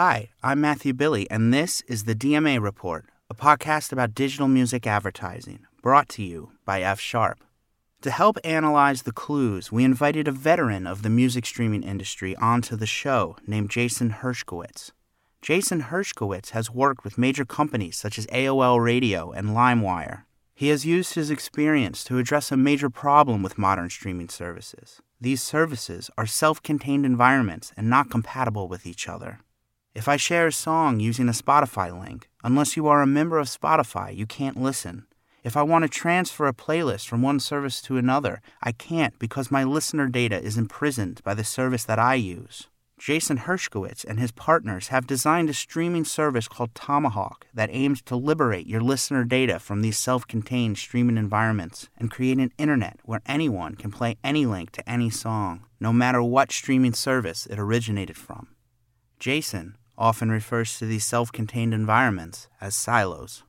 Hi, I'm Matthew Billy, and this is the DMA Report, a podcast about digital music advertising, brought to you by F Sharp. To help analyze the clues, we invited a veteran of the music streaming industry onto the show named Jason Herskowitz. Jason Herskowitz has worked with major companies such as AOL Radio and LimeWire. He has used his experience to address a major problem with modern streaming services. These services are self contained environments and not compatible with each other. If I share a song using a Spotify link, unless you are a member of Spotify, you can't listen. If I want to transfer a playlist from one service to another, I can't because my listener data is imprisoned by the service that I use. Jason Herskowitz and his partners have designed a streaming service called Tomahawk that aims to liberate your listener data from these self contained streaming environments and create an internet where anyone can play any link to any song, no matter what streaming service it originated from. Jason often refers to these self contained environments as silos.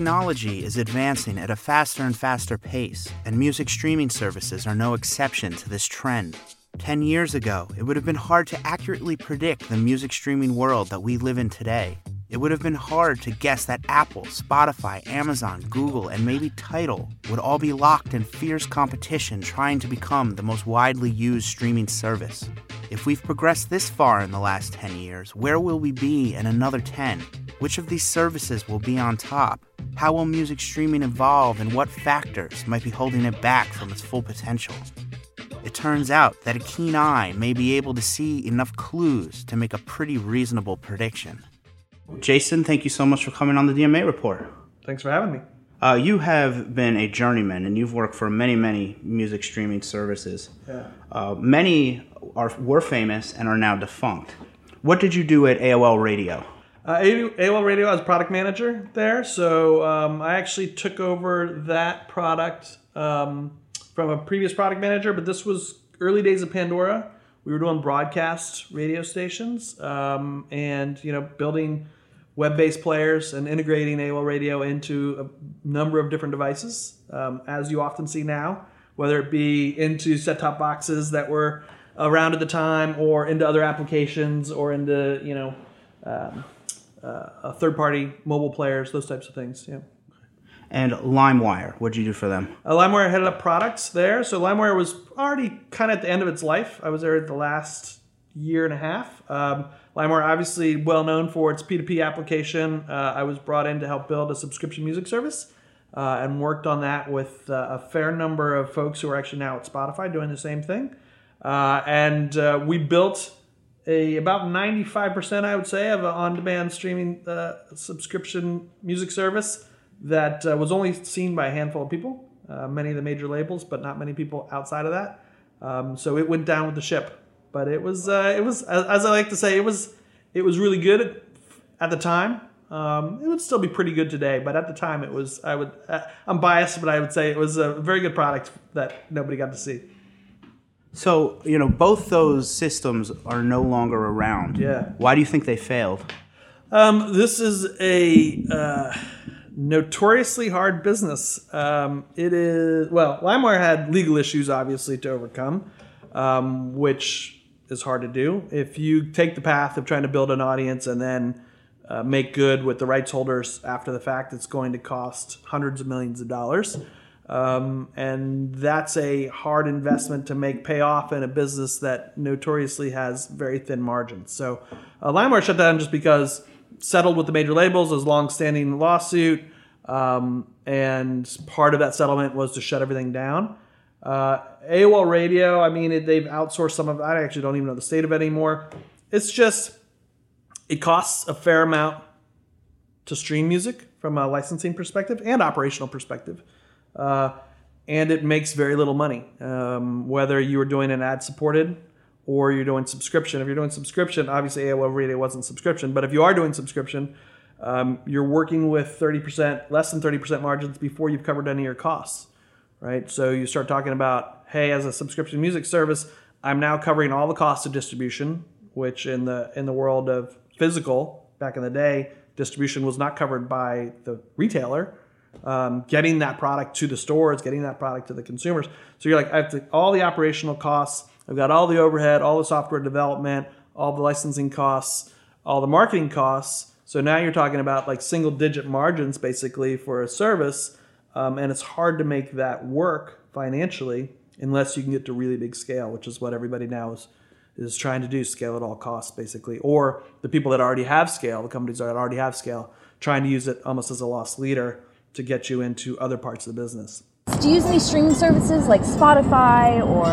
Technology is advancing at a faster and faster pace, and music streaming services are no exception to this trend. Ten years ago, it would have been hard to accurately predict the music streaming world that we live in today. It would have been hard to guess that Apple, Spotify, Amazon, Google, and maybe Tidal would all be locked in fierce competition trying to become the most widely used streaming service. If we've progressed this far in the last 10 years, where will we be in another 10? Which of these services will be on top? How will music streaming evolve, and what factors might be holding it back from its full potential? It turns out that a keen eye may be able to see enough clues to make a pretty reasonable prediction. Jason, thank you so much for coming on the DMA report. Thanks for having me. Uh, you have been a journeyman and you've worked for many, many music streaming services. Yeah. Uh, many are, were famous and are now defunct. What did you do at AOL Radio? Uh, AOL Radio, I was product manager there, so um, I actually took over that product um, from a previous product manager. But this was early days of Pandora. We were doing broadcast radio stations, um, and you know, building web-based players and integrating AOL Radio into a number of different devices, um, as you often see now, whether it be into set-top boxes that were around at the time, or into other applications, or into you know. Uh, third party mobile players, those types of things. Yeah. And LimeWire, what did you do for them? Uh, LimeWire headed up products there. So LimeWire was already kind of at the end of its life. I was there the last year and a half. Um, LimeWire, obviously well known for its P2P application. Uh, I was brought in to help build a subscription music service uh, and worked on that with uh, a fair number of folks who are actually now at Spotify doing the same thing. Uh, and uh, we built a about 95% I would say of an on-demand streaming uh, subscription music service that uh, was only seen by a handful of people, uh, many of the major labels, but not many people outside of that. Um, so it went down with the ship, but it was uh, it was as I like to say it was it was really good at the time. Um, it would still be pretty good today, but at the time it was I would uh, I'm biased, but I would say it was a very good product that nobody got to see. So, you know, both those systems are no longer around. Yeah. Why do you think they failed? Um, this is a uh, notoriously hard business. Um, it is, well, LimeWire had legal issues, obviously, to overcome, um, which is hard to do. If you take the path of trying to build an audience and then uh, make good with the rights holders after the fact, it's going to cost hundreds of millions of dollars. Um, and that's a hard investment to make pay off in a business that notoriously has very thin margins. So, uh, LimeWire shut down just because settled with the major labels, as long-standing lawsuit, um, and part of that settlement was to shut everything down. Uh, AOL Radio, I mean, it, they've outsourced some of. I actually don't even know the state of it anymore. It's just it costs a fair amount to stream music from a licensing perspective and operational perspective uh, and it makes very little money. Um, whether you are doing an ad supported or you're doing subscription. If you're doing subscription, obviously AOL Radio wasn't subscription, but if you are doing subscription, um, you're working with 30%, less than 30% margins before you've covered any of your costs. right? So you start talking about, hey, as a subscription music service, I'm now covering all the costs of distribution, which in the in the world of physical back in the day, distribution was not covered by the retailer. Um, getting that product to the stores, getting that product to the consumers. So you're like, I have to, all the operational costs. I've got all the overhead, all the software development, all the licensing costs, all the marketing costs. So now you're talking about like single digit margins basically for a service. Um, and it's hard to make that work financially unless you can get to really big scale, which is what everybody now is is trying to do scale at all costs basically or the people that already have scale the companies that already have scale trying to use it almost as a loss leader to get you into other parts of the business do you use any streaming services like spotify or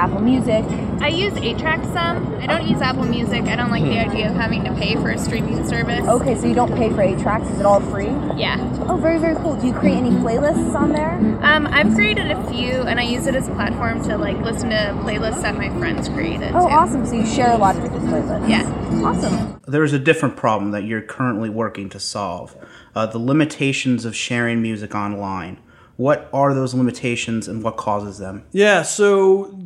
apple music I use 8-Track some. I don't use Apple Music. I don't like the idea of having to pay for a streaming service. okay so you don't pay for eight tracks is it all free Yeah. oh very very cool do you create any playlists on there Um, I've created a few, and I use it as a platform to like listen to playlists that my friends created. oh too. awesome so you share a lot of different playlists Yeah. awesome There is a different problem that you're currently working to solve uh, the limitations of sharing music online. What are those limitations and what causes them? Yeah, so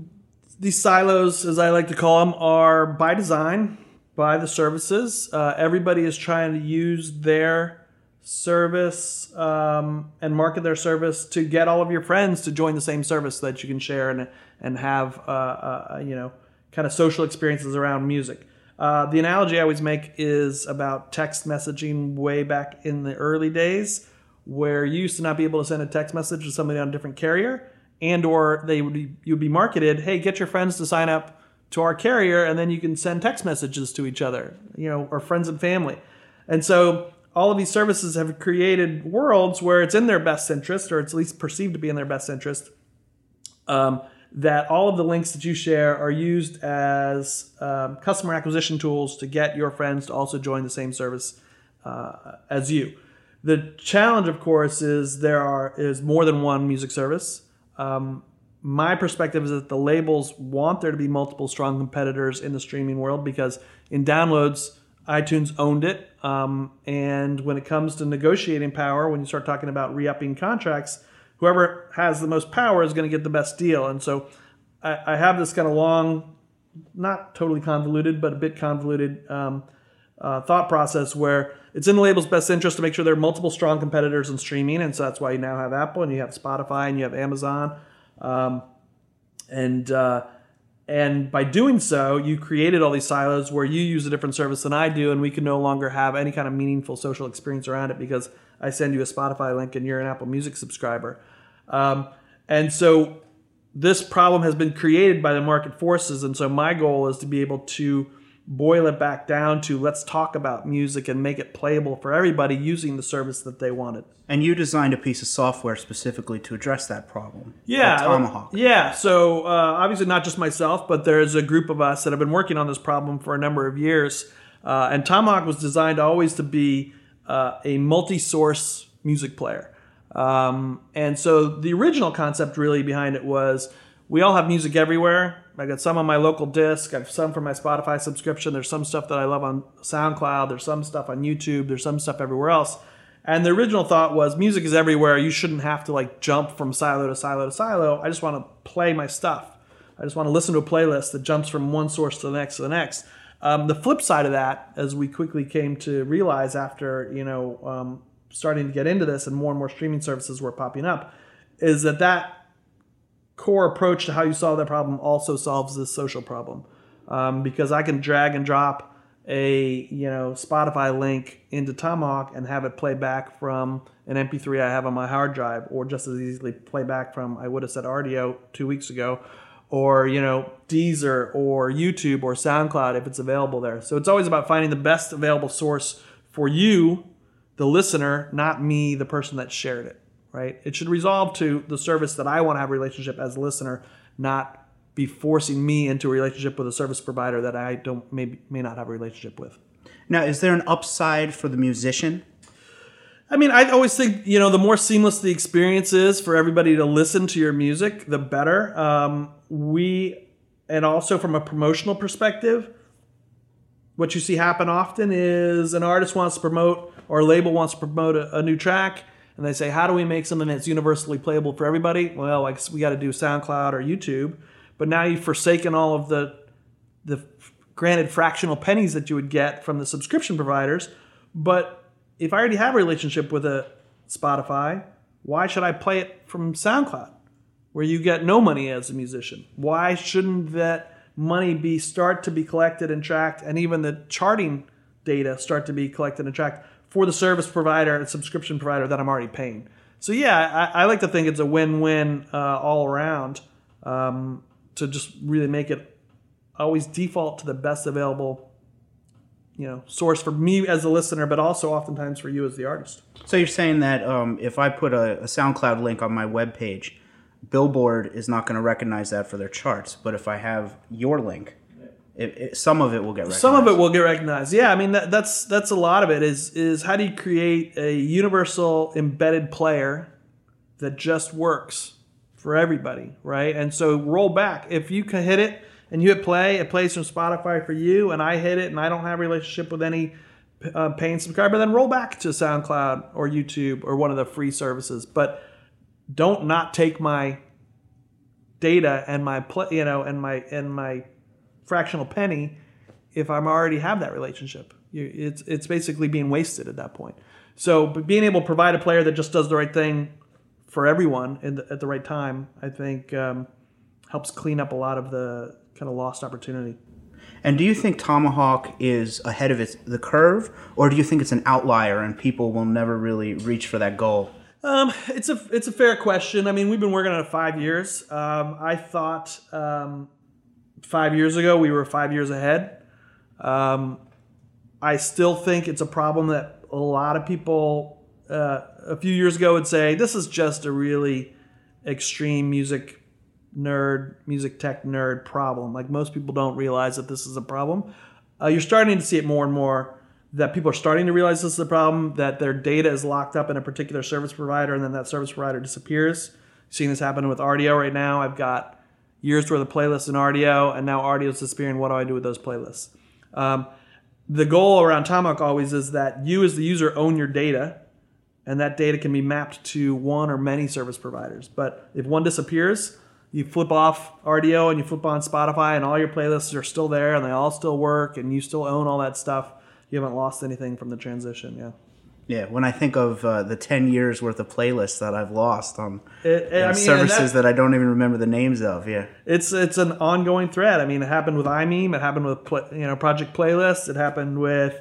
these silos, as I like to call them, are by design by the services. Uh, everybody is trying to use their service um, and market their service to get all of your friends to join the same service so that you can share and and have uh, uh, you know kind of social experiences around music. Uh, the analogy I always make is about text messaging way back in the early days, where you used to not be able to send a text message to somebody on a different carrier, and or they would be, you would be marketed, hey, get your friends to sign up to our carrier, and then you can send text messages to each other, you know, or friends and family. And so all of these services have created worlds where it's in their best interest, or it's at least perceived to be in their best interest, um, that all of the links that you share are used as um, customer acquisition tools to get your friends to also join the same service uh, as you. The challenge, of course, is there are is more than one music service. Um, my perspective is that the labels want there to be multiple strong competitors in the streaming world because in downloads, iTunes owned it. Um, and when it comes to negotiating power, when you start talking about re upping contracts, whoever has the most power is going to get the best deal. And so I, I have this kind of long, not totally convoluted, but a bit convoluted um, uh, thought process where it's in the label's best interest to make sure there are multiple strong competitors in streaming. And so that's why you now have Apple and you have Spotify and you have Amazon. Um, and uh, and by doing so, you created all these silos where you use a different service than I do, and we can no longer have any kind of meaningful social experience around it because I send you a Spotify link and you're an Apple Music subscriber. Um, and so this problem has been created by the market forces, and so my goal is to be able to boil it back down to let's talk about music and make it playable for everybody using the service that they wanted. And you designed a piece of software specifically to address that problem. Yeah, Tomahawk. Yeah, so uh, obviously not just myself, but there's a group of us that have been working on this problem for a number of years. Uh, and Tomahawk was designed always to be uh, a multi-source music player. Um, and so the original concept really behind it was we all have music everywhere. I got some on my local disc. I have some from my Spotify subscription. There's some stuff that I love on SoundCloud. There's some stuff on YouTube. There's some stuff everywhere else. And the original thought was music is everywhere. You shouldn't have to like jump from silo to silo to silo. I just want to play my stuff. I just want to listen to a playlist that jumps from one source to the next to the next. Um, the flip side of that, as we quickly came to realize after you know um, starting to get into this and more and more streaming services were popping up, is that that core approach to how you solve that problem also solves this social problem um, because I can drag and drop a you know Spotify link into Tomahawk and have it play back from an MP3 I have on my hard drive, or just as easily play back from I would have said Rdio two weeks ago, or you know Deezer or YouTube or SoundCloud if it's available there. So it's always about finding the best available source for you, the listener, not me, the person that shared it. Right? It should resolve to the service that I want to have a relationship as a listener, not be forcing me into a relationship with a service provider that I don't may may not have a relationship with. Now, is there an upside for the musician? I mean, I always think you know the more seamless the experience is for everybody to listen to your music, the better. Um, we and also from a promotional perspective, what you see happen often is an artist wants to promote or a label wants to promote a, a new track, and they say, how do we make something that's universally playable for everybody? Well, I guess we got to do SoundCloud or YouTube. But now you've forsaken all of the the granted fractional pennies that you would get from the subscription providers. But if I already have a relationship with a Spotify, why should I play it from SoundCloud, where you get no money as a musician? Why shouldn't that money be start to be collected and tracked, and even the charting data start to be collected and tracked for the service provider and subscription provider that I'm already paying? So yeah, I, I like to think it's a win-win uh, all around um, to just really make it always default to the best available you know source for me as a listener but also oftentimes for you as the artist So you're saying that um, if I put a, a SoundCloud link on my webpage, Billboard is not going to recognize that for their charts. But if I have your link, it, it, some of it will get recognized. some of it will get recognized. Yeah i mean that, that's that's a lot of it is is how do you create a universal embedded player that just works for everybody right? And so roll back. If you can hit it and you hit play it plays from spotify for you and i hit it and i don't have a relationship with any uh, paying subscriber then roll back to soundcloud or youtube or one of the free services. But don't not take my data and my play you know and my and my fractional penny if I'm already have that relationship. You, it's it's basically being wasted at that point. So but being able to provide a player that just does the right thing for everyone in the, at the right time, I think um, helps clean up a lot of the kind of lost opportunity. And do you think Tomahawk is ahead of its the curve, or do you think it's an outlier and people will never really reach for that goal? Um, it's a it's a fair question. I mean, we've been working on it five years. Um, I thought um, five years ago we were five years ahead. Um, I still think it's a problem that a lot of people uh, a few years ago would say this is just a really extreme music nerd, music tech nerd problem. Like most people don't realize that this is a problem. Uh, you're starting to see it more and more that people are starting to realize this is a problem, that their data is locked up in a particular service provider and then that service provider disappears. Seeing this happen with Rdio right now. I've got years worth of playlists in Rdio and now Rdio is disappearing. What do I do with those playlists? Um, the goal around Tomahawk always is that you as the user own your data and that data can be mapped to one or many service providers. But if one disappears, you flip off Rdio and you flip on Spotify, and all your playlists are still there and they all still work, and you still own all that stuff. You haven't lost anything from the transition. Yeah. Yeah, when I think of uh, the ten years worth of playlists that I've lost on It- it- I mean, services that- that, I don't even remember the names of, yeah, it's it's an ongoing thread. I mean, it happened with iMeem. It happened with you know Project Playlist. It happened with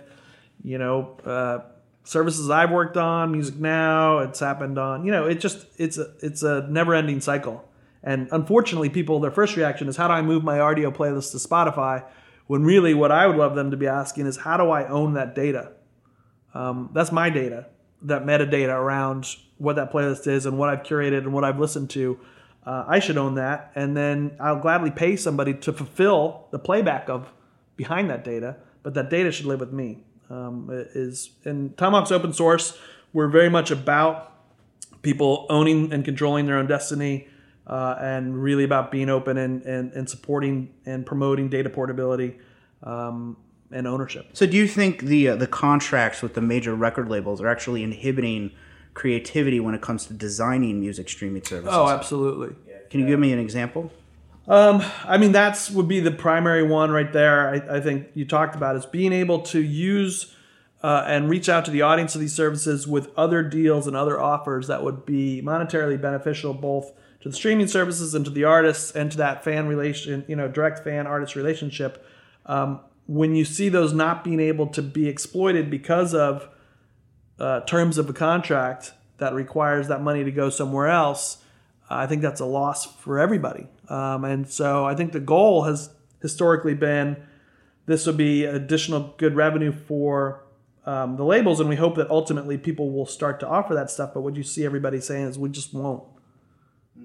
you know uh, services I've worked on, Music Now. It's happened on you know it just it's a it's a never ending cycle. And unfortunately, people their first reaction is how do I move my Rdio playlist to Spotify? When really, what I would love them to be asking is how do I own that data? Um, that's my data, that metadata around what that playlist is and what I've curated and what I've listened to. Uh, I should own that, and then I'll gladly pay somebody to fulfill the playback of behind that data. But that data should live with me. Um, is and Tomahawk's open source. We're very much about people owning and controlling their own destiny, uh, and really about being open and, and, and supporting and promoting data portability um, and ownership. So, do you think the uh, the contracts with the major record labels are actually inhibiting creativity when it comes to designing music streaming services? Oh, absolutely. Can you give me an example? Um, I mean, that's would be the primary one right there. I, I think you talked about is being able to use uh, and reach out to the audience of these services with other deals and other offers that would be monetarily beneficial both to the streaming services and to the artists and to that fan relation, you know, direct fan artist relationship. Um, when you see those not being able to be exploited because of uh, terms of a contract that requires that money to go somewhere else, I think that's a loss for everybody. Um, and so I think the goal has historically been this will be additional good revenue for um, the labels, and we hope that ultimately people will start to offer that stuff. But what you see everybody saying is we just won't.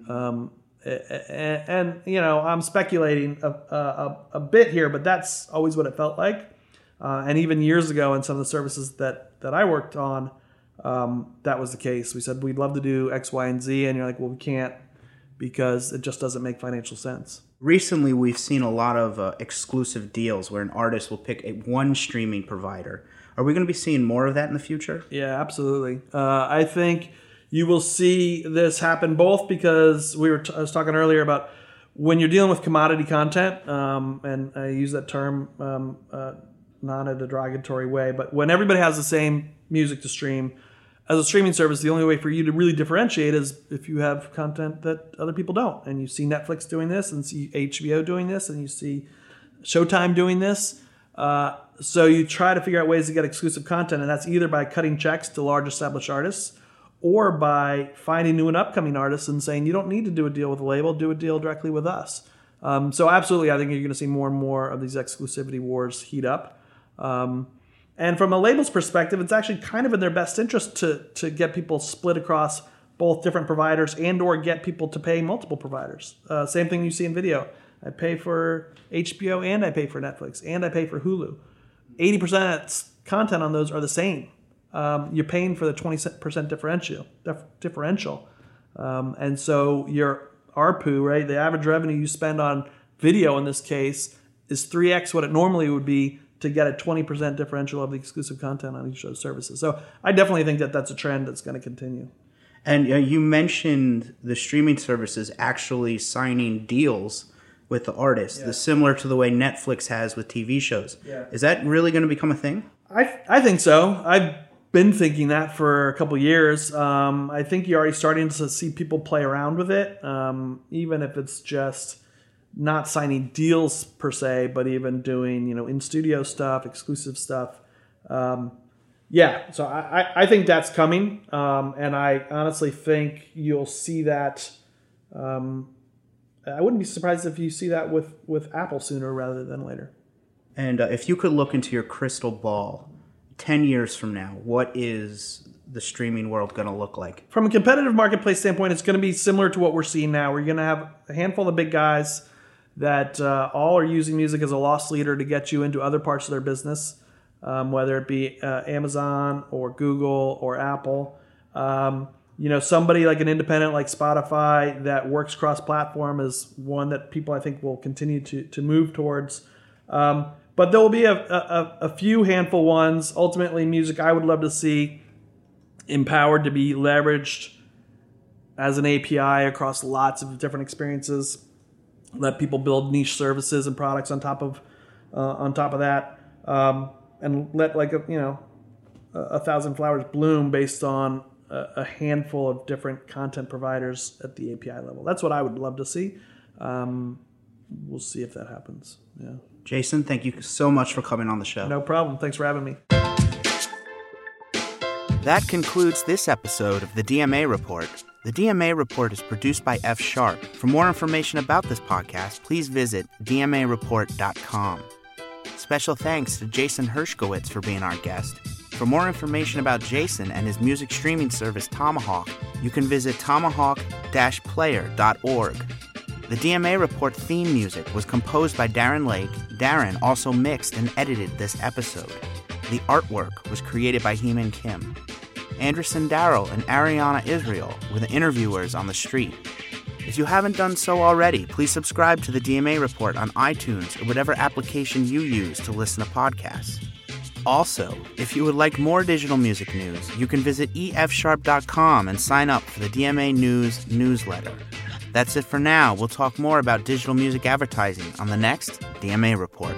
Um, and, and you know, I'm speculating a, a, a bit here, but that's always what it felt like. Uh, and even years ago, in some of the services that that I worked on, um, that was the case. We said we'd love to do X, Y, and Z, and you're like, well, we can't because it just doesn't make financial sense. Recently, we've seen a lot of uh, exclusive deals where an artist will pick a one streaming provider. Are we going to be seeing more of that in the future? Yeah, absolutely. Uh, I think You will see this happen both because we were t- I was talking earlier about when you're dealing with commodity content, um, and I use that term um, uh, not in a derogatory way, but when everybody has the same music to stream, as a streaming service, the only way for you to really differentiate is if you have content that other people don't. And you see Netflix doing this, and see HBO doing this, and you see Showtime doing this. Uh, so you try to figure out ways to get exclusive content, and that's either by cutting checks to large established artists or by finding new and upcoming artists and saying you don't need to do a deal with a label, do a deal directly with us. Um, so absolutely, I think you're going to see more and more of these exclusivity wars heat up. Um, and from a label's perspective, it's actually kind of in their best interest to to get people split across both different providers and or get people to pay multiple providers. Uh, same thing you see in video. I pay for HBO and I pay for Netflix and I pay for Hulu. 80% content on those are the same. Um, you're paying for the 20% differential. Dif- differential. Um, and so your ARPU, right, the average revenue you spend on video in this case is 3x what it normally would be to get a 20% differential of the exclusive content on each of those services. So I definitely think that that's a trend that's going to continue. And uh, you mentioned the streaming services actually signing deals with the artists, Yeah. the similar to the way Netflix has with TV shows. Yeah. Is that really going to become a thing? I, I think so. I've been thinking that for a couple years. Um, I think you're already starting to see people play around with it, um, even if it's just not signing deals per se, but even doing you know in studio stuff, exclusive stuff. Um, yeah, so I, I, think that's coming, um, and I honestly think you'll see that. Um, I wouldn't be surprised if you see that with with Apple sooner rather than later. And uh, if you could look into your crystal ball 10 years from now, what is the streaming world going to look like? from a competitive marketplace standpoint, it's going to be similar to what we're seeing now. We're going to have a handful of big guys that uh, all are using music as a loss leader to get you into other parts of their business, um, whether it be uh, Amazon or Google or Apple. Um, you know, somebody like an independent like Spotify that works cross-platform is one that people I think will continue to to move towards. Um, but there will be a, a, a few handful ones. Ultimately, music I would love to see empowered to be leveraged as an API across lots of different experiences. Let people build niche services and products on top of uh, on top of that, um, and let like a, you know a, a thousand flowers bloom based on a, handful of different content providers at the API level. That's what I would love to see. Um, we'll see if that happens. Yeah, Jason, thank you so much for coming on the show. no problem. Thanks for having me. That concludes this episode of the DMA Report. The DMA Report is produced by F Sharp. For more information about this podcast, please visit dmareport.com. Special thanks to Jason Herskowitz for being our guest. For more information about Jason and his music streaming service Tomahawk, you can visit tomahawk-player.org. The DMA Report theme music was composed by Darren Lake. Darren also mixed and edited this episode. The artwork was created by Heeman Kim. Anderson Darrow and Ariana Israel were the interviewers on the street. If you haven't done so already, please subscribe to the DMA Report on iTunes or whatever application you use to listen to podcasts. Also, if you would like more digital music news, you can visit efsharp.com and sign up for the DMA News newsletter. That's it for now. We'll talk more about digital music advertising on the next DMA Report.